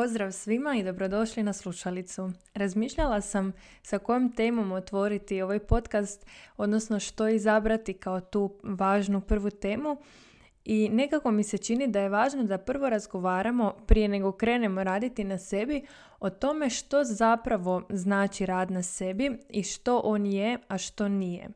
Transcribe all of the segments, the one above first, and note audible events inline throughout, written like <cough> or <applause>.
Pozdrav svima i dobrodošli na slušalicu. Razmišljala sam sa kojom temom otvoriti ovaj podcast, odnosno što izabrati kao tu važnu prvu temu i nekako mi se čini da je važno da prvo razgovaramo prije nego krenemo raditi na sebi o tome što zapravo znači rad na sebi i što on je, a što nije.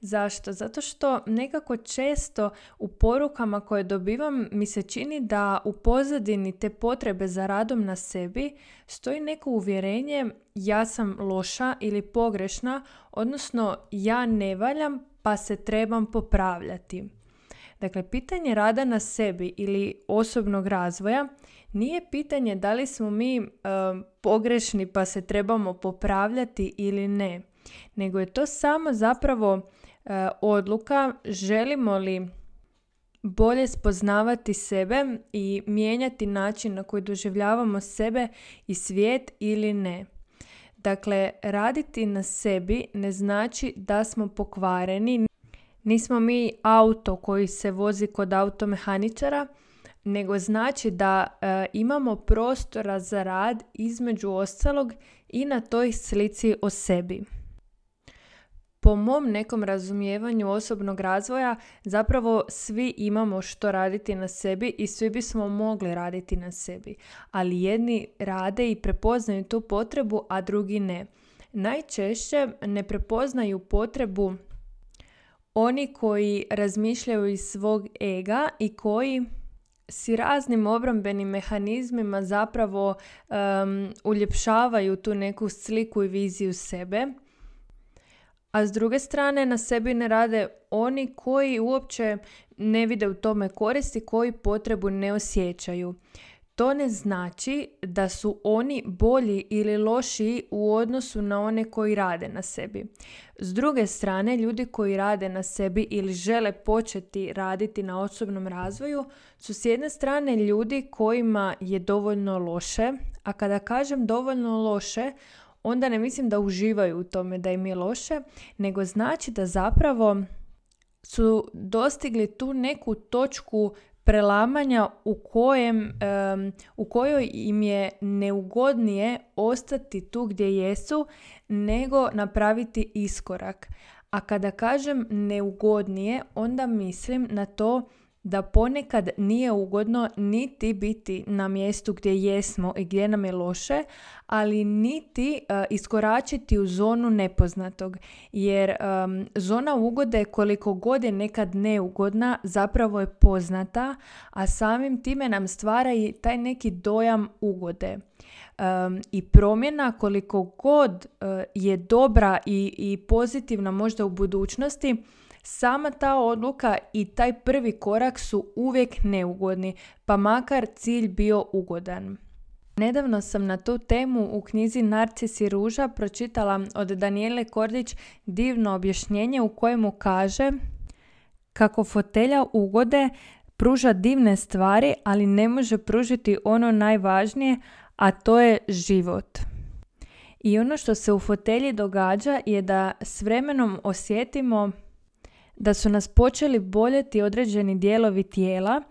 Zašto? Zato što nekako često u porukama koje dobivam mi se čini da u pozadini te potrebe za radom na sebi stoji neko uvjerenje ja sam loša ili pogrešna, odnosno ja ne valjam pa se trebam popravljati. Dakle, pitanje rada na sebi ili osobnog razvoja nije pitanje da li smo mi pogrešni pa se trebamo popravljati ili ne, nego je to samo zapravo e, odluka želimo li bolje spoznavati sebe i mijenjati način na koji doživljavamo sebe i svijet ili ne. Dakle, raditi na sebi ne znači da smo pokvareni, Nismo mi auto koji se vozi kod automehaničara, nego znači da e, imamo prostora za rad između ostalog i na toj slici o sebi. Po mom nekom razumijevanju osobnog razvoja zapravo svi imamo što raditi na sebi i svi bismo mogli raditi na sebi, ali jedni rade i prepoznaju tu potrebu, a drugi ne. Najčešće ne prepoznaju potrebu oni koji razmišljaju iz svog ega i koji si raznim obrambenim mehanizmima zapravo um, uljepšavaju tu neku sliku i viziju sebe. A s druge strane na sebi ne rade oni koji uopće ne vide u tome koristi, koji potrebu ne osjećaju. To ne znači da su oni bolji ili lošiji u odnosu na one koji rade na sebi. S druge strane, ljudi koji rade na sebi ili žele početi raditi na osobnom razvoju su s jedne strane ljudi kojima je dovoljno loše, a kada kažem dovoljno loše, onda ne mislim da uživaju u tome da im je loše, nego znači da zapravo su dostigli tu neku točku prelamanja u, kojem, u kojoj im je neugodnije ostati tu gdje jesu nego napraviti iskorak. A kada kažem neugodnije, onda mislim na to da ponekad nije ugodno niti biti na mjestu gdje jesmo i gdje nam je loše, ali niti uh, iskoračiti u zonu nepoznatog. Jer um, zona ugode koliko god je nekad neugodna zapravo je poznata, a samim time nam stvara i taj neki dojam ugode. Um, i promjena koliko god uh, je dobra i, i pozitivna možda u budućnosti Sama ta odluka i taj prvi korak su uvijek neugodni, pa makar cilj bio ugodan. Nedavno sam na tu temu u knjizi Narcis i ruža pročitala od Danijele Kordić divno objašnjenje u kojemu kaže kako fotelja ugode pruža divne stvari, ali ne može pružiti ono najvažnije, a to je život. I ono što se u fotelji događa je da s vremenom osjetimo da su nas počeli boljeti određeni dijelovi tijela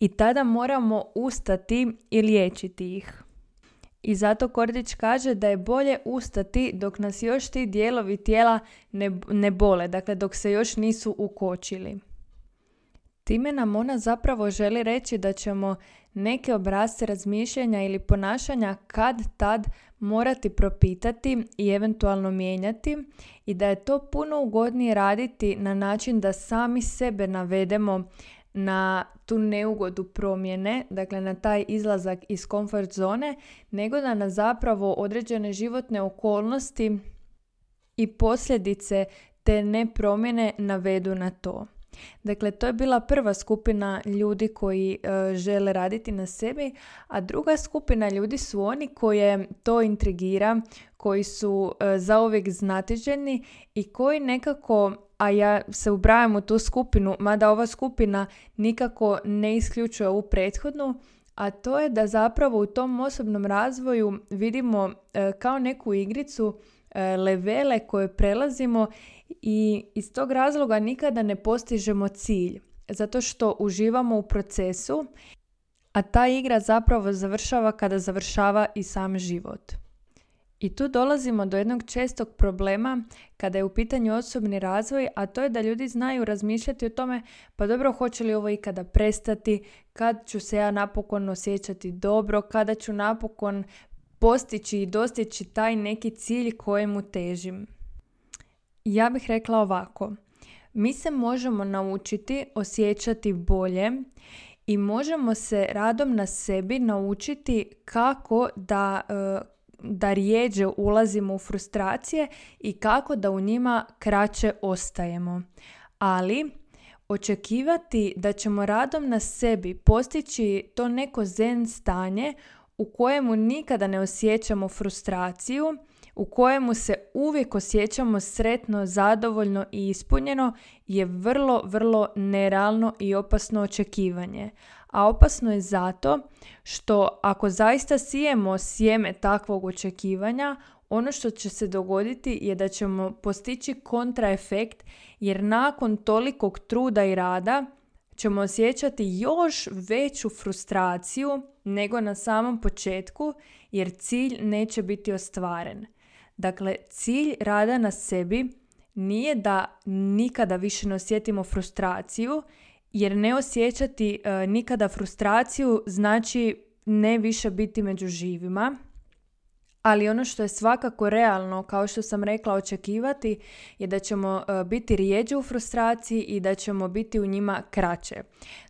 i tada moramo ustati i liječiti ih. I zato Kordić kaže da je bolje ustati dok nas još ti dijelovi tijela ne, ne bole, dakle dok se još nisu ukočili. Time nam ona zapravo želi reći da ćemo neke obrazce razmišljanja ili ponašanja kad tad morati propitati i eventualno mijenjati i da je to puno ugodnije raditi na način da sami sebe navedemo na tu neugodu promjene, dakle na taj izlazak iz komfort zone, nego da nas zapravo određene životne okolnosti i posljedice te nepromjene navedu na to. Dakle, to je bila prva skupina ljudi koji e, žele raditi na sebi, a druga skupina ljudi su oni koje to intrigira, koji su uh, zauvijek znatiženi i koji nekako a ja se ubrajam u tu skupinu, mada ova skupina nikako ne isključuje ovu prethodnu, a to je da zapravo u tom osobnom razvoju vidimo e, kao neku igricu levele koje prelazimo i iz tog razloga nikada ne postižemo cilj zato što uživamo u procesu a ta igra zapravo završava kada završava i sam život. I tu dolazimo do jednog čestog problema kada je u pitanju osobni razvoj, a to je da ljudi znaju razmišljati o tome pa dobro hoće li ovo ikada prestati, kad ću se ja napokon osjećati dobro, kada ću napokon postići i dostići taj neki cilj kojemu težim. Ja bih rekla ovako. Mi se možemo naučiti osjećati bolje i možemo se radom na sebi naučiti kako da e, da rijeđe ulazimo u frustracije i kako da u njima kraće ostajemo. Ali očekivati da ćemo radom na sebi postići to neko zen stanje u kojemu nikada ne osjećamo frustraciju, u kojemu se uvijek osjećamo sretno, zadovoljno i ispunjeno je vrlo, vrlo nerealno i opasno očekivanje. A opasno je zato što ako zaista sijemo sjeme takvog očekivanja, ono što će se dogoditi je da ćemo postići kontraefekt jer nakon tolikog truda i rada ćemo osjećati još veću frustraciju nego na samom početku jer cilj neće biti ostvaren. Dakle, cilj rada na sebi nije da nikada više ne osjetimo frustraciju jer ne osjećati e, nikada frustraciju znači ne više biti među živima. Ali ono što je svakako realno, kao što sam rekla, očekivati je da ćemo e, biti rijeđe u frustraciji i da ćemo biti u njima kraće.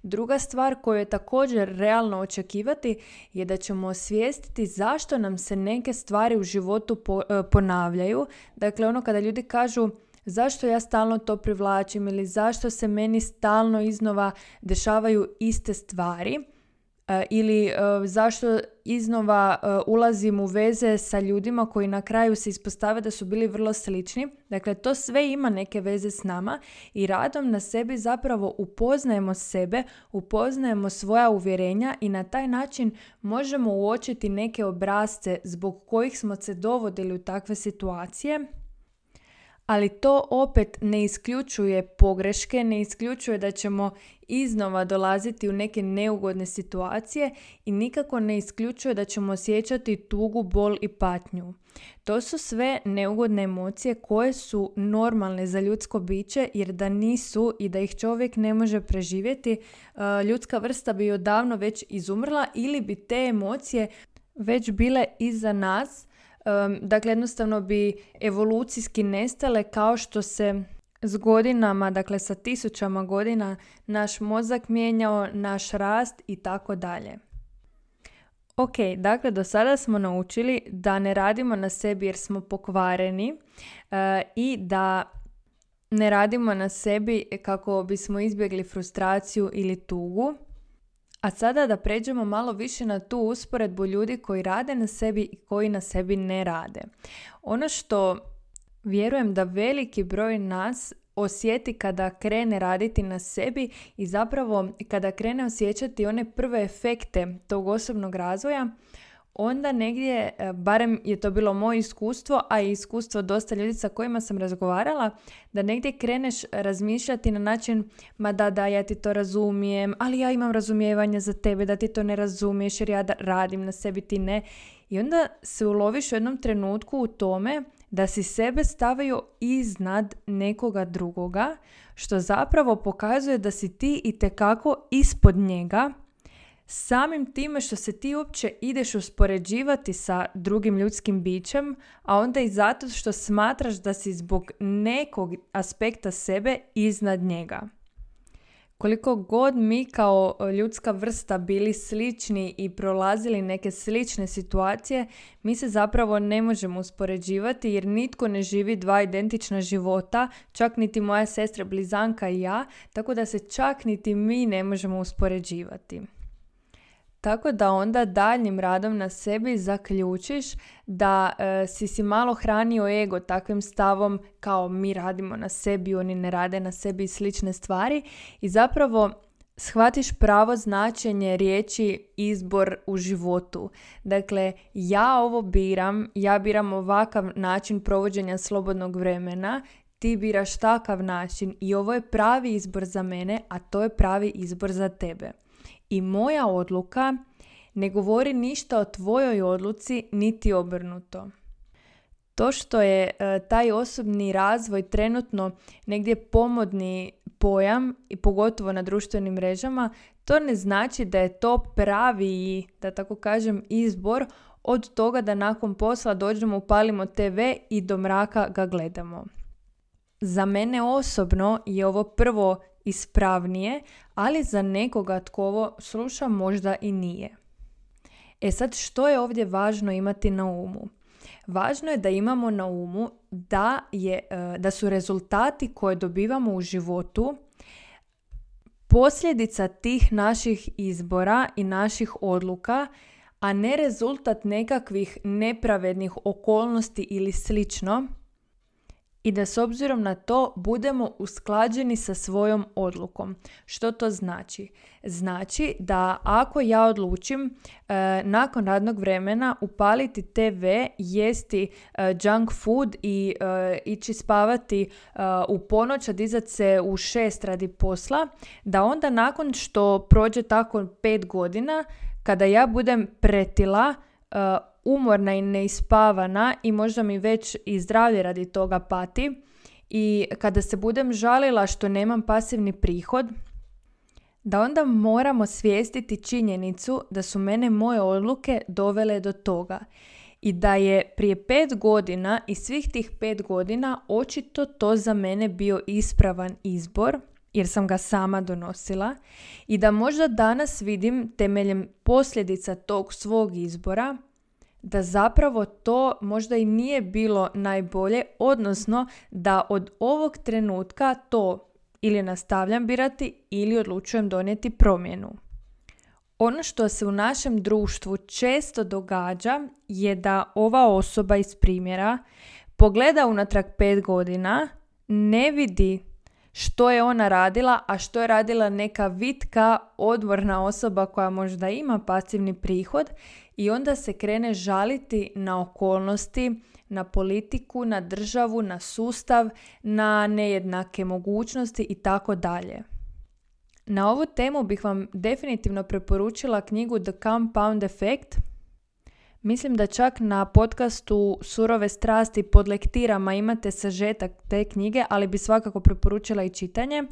Druga stvar koju je također realno očekivati je da ćemo osvijestiti zašto nam se neke stvari u životu e, ponavljaju. Dakle, ono kada ljudi kažu zašto ja stalno to privlačim ili zašto se meni stalno iznova dešavaju iste stvari ili e, zašto iznova e, ulazim u veze sa ljudima koji na kraju se ispostave da su bili vrlo slični. Dakle, to sve ima neke veze s nama i radom na sebi zapravo upoznajemo sebe, upoznajemo svoja uvjerenja i na taj način možemo uočiti neke obrazce zbog kojih smo se dovodili u takve situacije ali to opet ne isključuje pogreške, ne isključuje da ćemo iznova dolaziti u neke neugodne situacije i nikako ne isključuje da ćemo osjećati tugu, bol i patnju. To su sve neugodne emocije koje su normalne za ljudsko biće jer da nisu i da ih čovjek ne može preživjeti, e, ljudska vrsta bi odavno već izumrla ili bi te emocije već bile iza nas dakle, jednostavno bi evolucijski nestale kao što se s godinama, dakle sa tisućama godina, naš mozak mijenjao, naš rast i tako dalje. Ok, dakle do sada smo naučili da ne radimo na sebi jer smo pokvareni eh, i da ne radimo na sebi kako bismo izbjegli frustraciju ili tugu. A sada da pređemo malo više na tu usporedbu ljudi koji rade na sebi i koji na sebi ne rade. Ono što vjerujem da veliki broj nas osjeti kada krene raditi na sebi i zapravo kada krene osjećati one prve efekte tog osobnog razvoja, onda negdje, e, barem je to bilo moje iskustvo, a i iskustvo dosta ljudi sa kojima sam razgovarala, da negdje kreneš razmišljati na način, ma da, da, ja ti to razumijem, ali ja imam razumijevanje za tebe, da ti to ne razumiješ jer ja radim na sebi, ti ne. I onda se uloviš u jednom trenutku u tome da si sebe stavio iznad nekoga drugoga, što zapravo pokazuje da si ti i ispod njega, samim time što se ti uopće ideš uspoređivati sa drugim ljudskim bićem, a onda i zato što smatraš da si zbog nekog aspekta sebe iznad njega. Koliko god mi kao ljudska vrsta bili slični i prolazili neke slične situacije, mi se zapravo ne možemo uspoređivati jer nitko ne živi dva identična života, čak niti moja sestra blizanka i ja, tako da se čak niti mi ne možemo uspoređivati. Tako da onda daljnjim radom na sebi zaključiš da e, si si malo hranio ego takvim stavom kao mi radimo na sebi, oni ne rade na sebi i slične stvari i zapravo shvatiš pravo značenje riječi izbor u životu. Dakle, ja ovo biram, ja biram ovakav način provođenja slobodnog vremena, ti biraš takav način i ovo je pravi izbor za mene, a to je pravi izbor za tebe. I moja odluka ne govori ništa o tvojoj odluci niti obrnuto. To što je e, taj osobni razvoj trenutno negdje pomodni pojam i pogotovo na društvenim mrežama, to ne znači da je to pravi, da tako kažem, izbor od toga da nakon posla dođemo, upalimo TV i do mraka ga gledamo. Za mene osobno je ovo prvo ispravnije, ali za nekoga tko ovo sluša možda i nije. E sad što je ovdje važno imati na umu? Važno je da imamo na umu da, je, e, da su rezultati koje dobivamo u životu posljedica tih naših izbora i naših odluka, a ne rezultat nekakvih nepravednih okolnosti ili slično i da s obzirom na to budemo usklađeni sa svojom odlukom. Što to znači? Znači da ako ja odlučim e, nakon radnog vremena upaliti TV, jesti e, junk food i e, ići spavati u ponoć, a dizat se u šest radi posla, da onda nakon što prođe tako pet godina, kada ja budem pretila, umorna i neispavana i možda mi već i zdravlje radi toga pati. I kada se budem žalila što nemam pasivni prihod, da onda moramo svijestiti činjenicu da su mene moje odluke dovele do toga. I da je prije pet godina i svih tih pet godina očito to za mene bio ispravan izbor jer sam ga sama donosila. I da možda danas vidim temeljem posljedica tog svog izbora da zapravo to možda i nije bilo najbolje, odnosno da od ovog trenutka to ili nastavljam birati ili odlučujem donijeti promjenu. Ono što se u našem društvu često događa je da ova osoba iz primjera pogleda unatrag pet godina, ne vidi što je ona radila, a što je radila neka vitka, odvorna osoba koja možda ima pasivni prihod i onda se krene žaliti na okolnosti, na politiku, na državu, na sustav, na nejednake mogućnosti i tako dalje. Na ovu temu bih vam definitivno preporučila knjigu The Compound Effect. Mislim da čak na podcastu Surove strasti pod lektirama imate sažetak te knjige, ali bi svakako preporučila i čitanje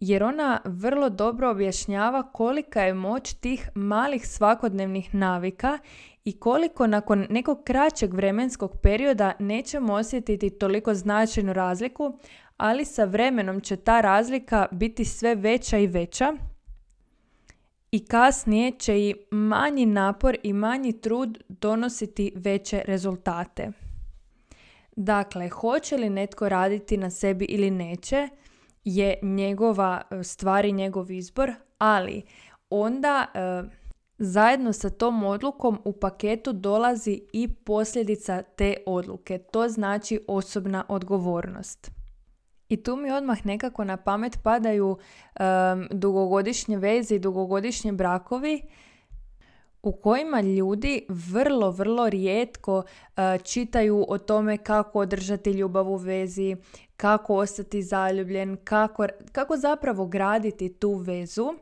jer ona vrlo dobro objašnjava kolika je moć tih malih svakodnevnih navika i koliko nakon nekog kraćeg vremenskog perioda nećemo osjetiti toliko značajnu razliku, ali sa vremenom će ta razlika biti sve veća i veća i kasnije će i manji napor i manji trud donositi veće rezultate. Dakle, hoće li netko raditi na sebi ili neće, je njegova e, stvar i njegov izbor, ali onda e, zajedno sa tom odlukom u paketu dolazi i posljedica te odluke. To znači osobna odgovornost. I tu mi odmah nekako na pamet padaju dugogodišnje veze i dugogodišnje brakovi u kojima ljudi vrlo, vrlo rijetko e, čitaju o tome kako održati ljubav u vezi, kako ostati zaljubljen, kako, kako zapravo graditi tu vezu.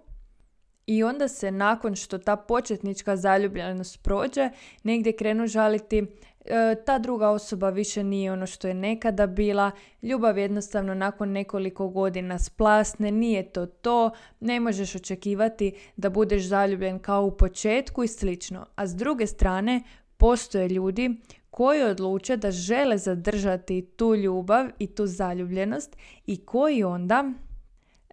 I onda se nakon što ta početnička zaljubljenost prođe, negdje krenu žaliti e, ta druga osoba više nije ono što je nekada bila, ljubav jednostavno nakon nekoliko godina splasne, nije to to, ne možeš očekivati da budeš zaljubljen kao u početku i slično. A s druge strane, postoje ljudi koji odluče da žele zadržati tu ljubav i tu zaljubljenost i koji onda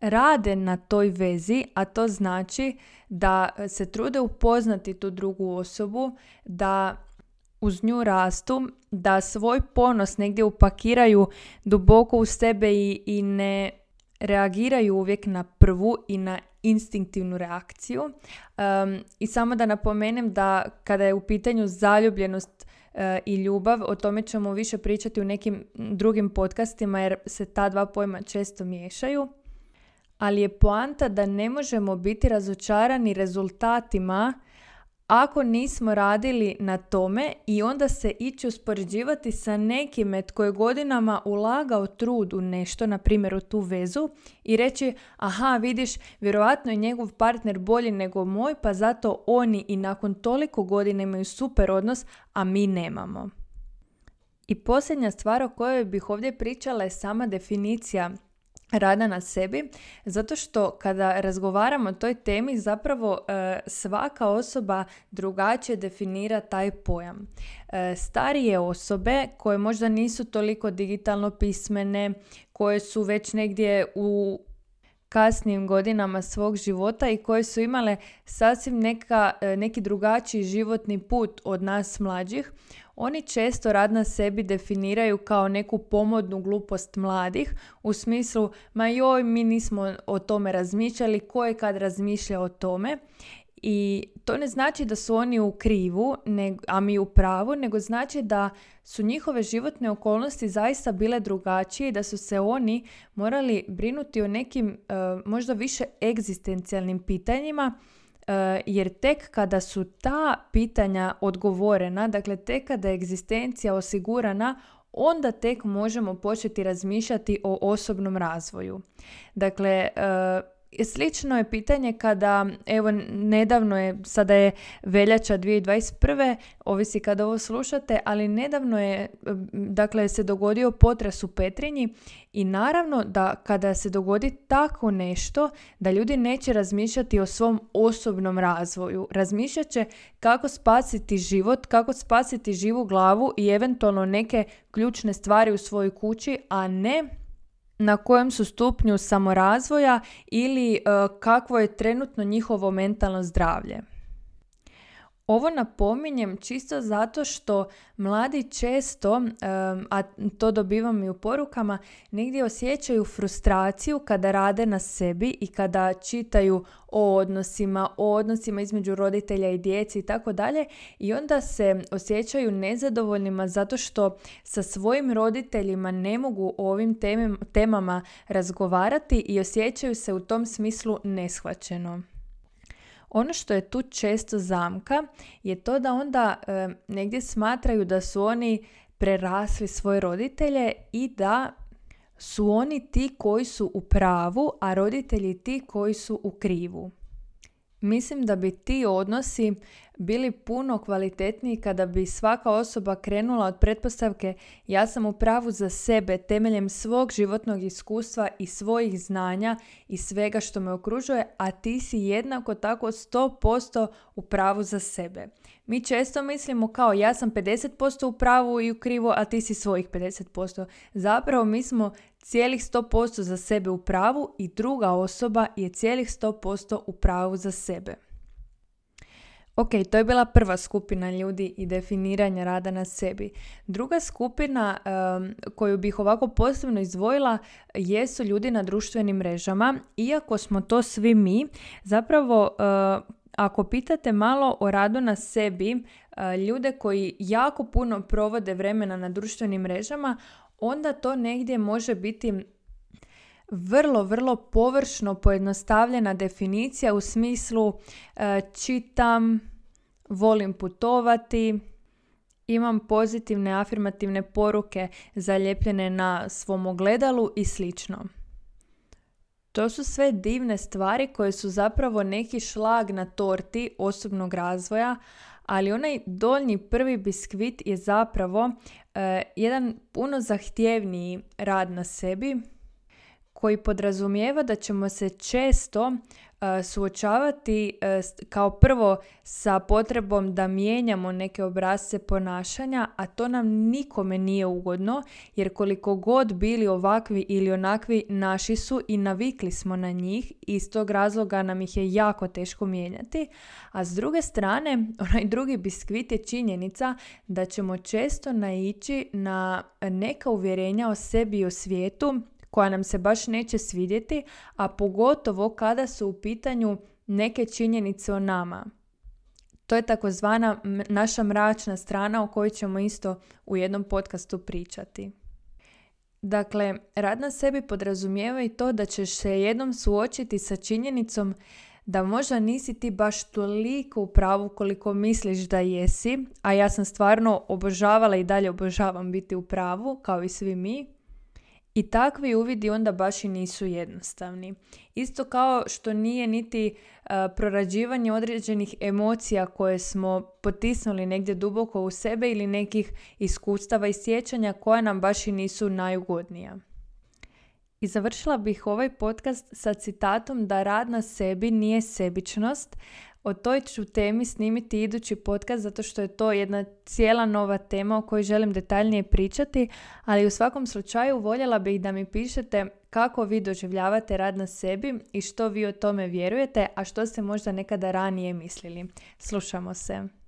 rade na toj vezi, a to znači da se trude upoznati tu drugu osobu, da uz nju rastu, da svoj ponos negdje upakiraju duboko u sebe i, i ne reagiraju uvijek na prvu i na instinktivnu reakciju. Um, I samo da napomenem da kada je u pitanju zaljubljenost E, i ljubav. O tome ćemo više pričati u nekim drugim podcastima jer se ta dva pojma često miješaju. Ali je poanta da ne možemo biti razočarani rezultatima ako nismo radili na tome i onda se ići uspoređivati sa nekime tko je godinama ulagao trud u nešto, na primjer u tu vezu i reći aha vidiš vjerojatno je njegov partner bolji nego moj pa zato oni i nakon toliko godina imaju super odnos, a mi nemamo. I posljednja stvar o kojoj bih ovdje pričala je sama definicija rada na sebi, zato što kada razgovaramo o toj temi zapravo e, svaka osoba drugačije definira taj pojam. E, starije osobe koje možda nisu toliko digitalno pismene, koje su već negdje u kasnijim godinama svog života i koje su imale sasvim neka, e, neki drugačiji životni put od nas mlađih, oni često rad na sebi definiraju kao neku pomodnu glupost mladih u smislu ma joj mi nismo o tome razmišljali, ko je kad razmišlja o tome i to ne znači da su oni u krivu, a mi u pravu, nego znači da su njihove životne okolnosti zaista bile drugačije i da su se oni morali brinuti o nekim e, možda više egzistencijalnim pitanjima E, jer tek kada su ta pitanja odgovorena, dakle tek kada je egzistencija osigurana, onda tek možemo početi razmišljati o osobnom razvoju. Dakle, e, Slično je pitanje kada, evo nedavno je, sada je veljača 2021. ovisi kada ovo slušate, ali nedavno je, dakle se dogodio potres u Petrinji i naravno da kada se dogodi tako nešto, da ljudi neće razmišljati o svom osobnom razvoju. Razmišljat će kako spasiti život, kako spasiti živu glavu i eventualno neke ključne stvari u svojoj kući, a ne na kojem su stupnju samorazvoja ili e, kakvo je trenutno njihovo mentalno zdravlje. Ovo napominjem čisto zato što mladi često, a to dobivam i u porukama, negdje osjećaju frustraciju kada rade na sebi i kada čitaju o odnosima, o odnosima između roditelja i djeci i tako dalje i onda se osjećaju nezadovoljnima zato što sa svojim roditeljima ne mogu o ovim temama razgovarati i osjećaju se u tom smislu neshvaćeno. Ono što je tu često zamka je to da onda e, negdje smatraju da su oni prerasli svoje roditelje i da su oni ti koji su u pravu, a roditelji ti koji su u krivu. Mislim da bi ti odnosi bili puno kvalitetniji kada bi svaka osoba krenula od pretpostavke ja sam u pravu za sebe temeljem svog životnog iskustva i svojih znanja i svega što me okružuje, a ti si jednako tako 100% u pravu za sebe. Mi često mislimo kao ja sam 50% u pravu i u krivu, a ti si svojih 50%. Zapravo mi smo cijelih 100% za sebe u pravu i druga osoba je cijelih 100% u pravu za sebe. Ok, to je bila prva skupina ljudi i definiranje rada na sebi. Druga skupina koju bih ovako posebno izdvojila jesu ljudi na društvenim mrežama. Iako smo to svi mi, zapravo ako pitate malo o radu na sebi, ljude koji jako puno provode vremena na društvenim mrežama, onda to negdje može biti vrlo, vrlo površno pojednostavljena definicija u smislu e, čitam, volim putovati, imam pozitivne afirmativne poruke zaljepljene na svom ogledalu i slično. To su sve divne stvari koje su zapravo neki šlag na torti osobnog razvoja, ali onaj donji prvi biskvit je zapravo e, jedan puno zahtjevniji rad na sebi koji podrazumijeva da ćemo se često E, suočavati e, kao prvo sa potrebom da mijenjamo neke obrazce ponašanja, a to nam nikome nije ugodno, jer koliko god bili ovakvi ili onakvi naši su i navikli smo na njih i iz tog razloga nam ih je jako teško mijenjati, a s druge strane, <laughs> onaj drugi biskvit je činjenica da ćemo često naići na neka uvjerenja o sebi i o svijetu koja nam se baš neće svidjeti, a pogotovo kada su u pitanju neke činjenice o nama. To je takozvana naša mračna strana o kojoj ćemo isto u jednom podcastu pričati. Dakle, rad na sebi podrazumijeva i to da ćeš se jednom suočiti sa činjenicom da možda nisi ti baš toliko u pravu koliko misliš da jesi, a ja sam stvarno obožavala i dalje obožavam biti u pravu, kao i svi mi. I takvi uvidi onda baš i nisu jednostavni. Isto kao što nije niti uh, prorađivanje određenih emocija koje smo potisnuli negdje duboko u sebe ili nekih iskustava i sjećanja koja nam baš i nisu najugodnija. I završila bih ovaj podcast sa citatom da rad na sebi nije sebičnost. O toj ću temi snimiti idući podcast zato što je to jedna cijela nova tema o kojoj želim detaljnije pričati, ali u svakom slučaju voljela bih da mi pišete kako vi doživljavate rad na sebi i što vi o tome vjerujete, a što ste možda nekada ranije mislili. Slušamo se.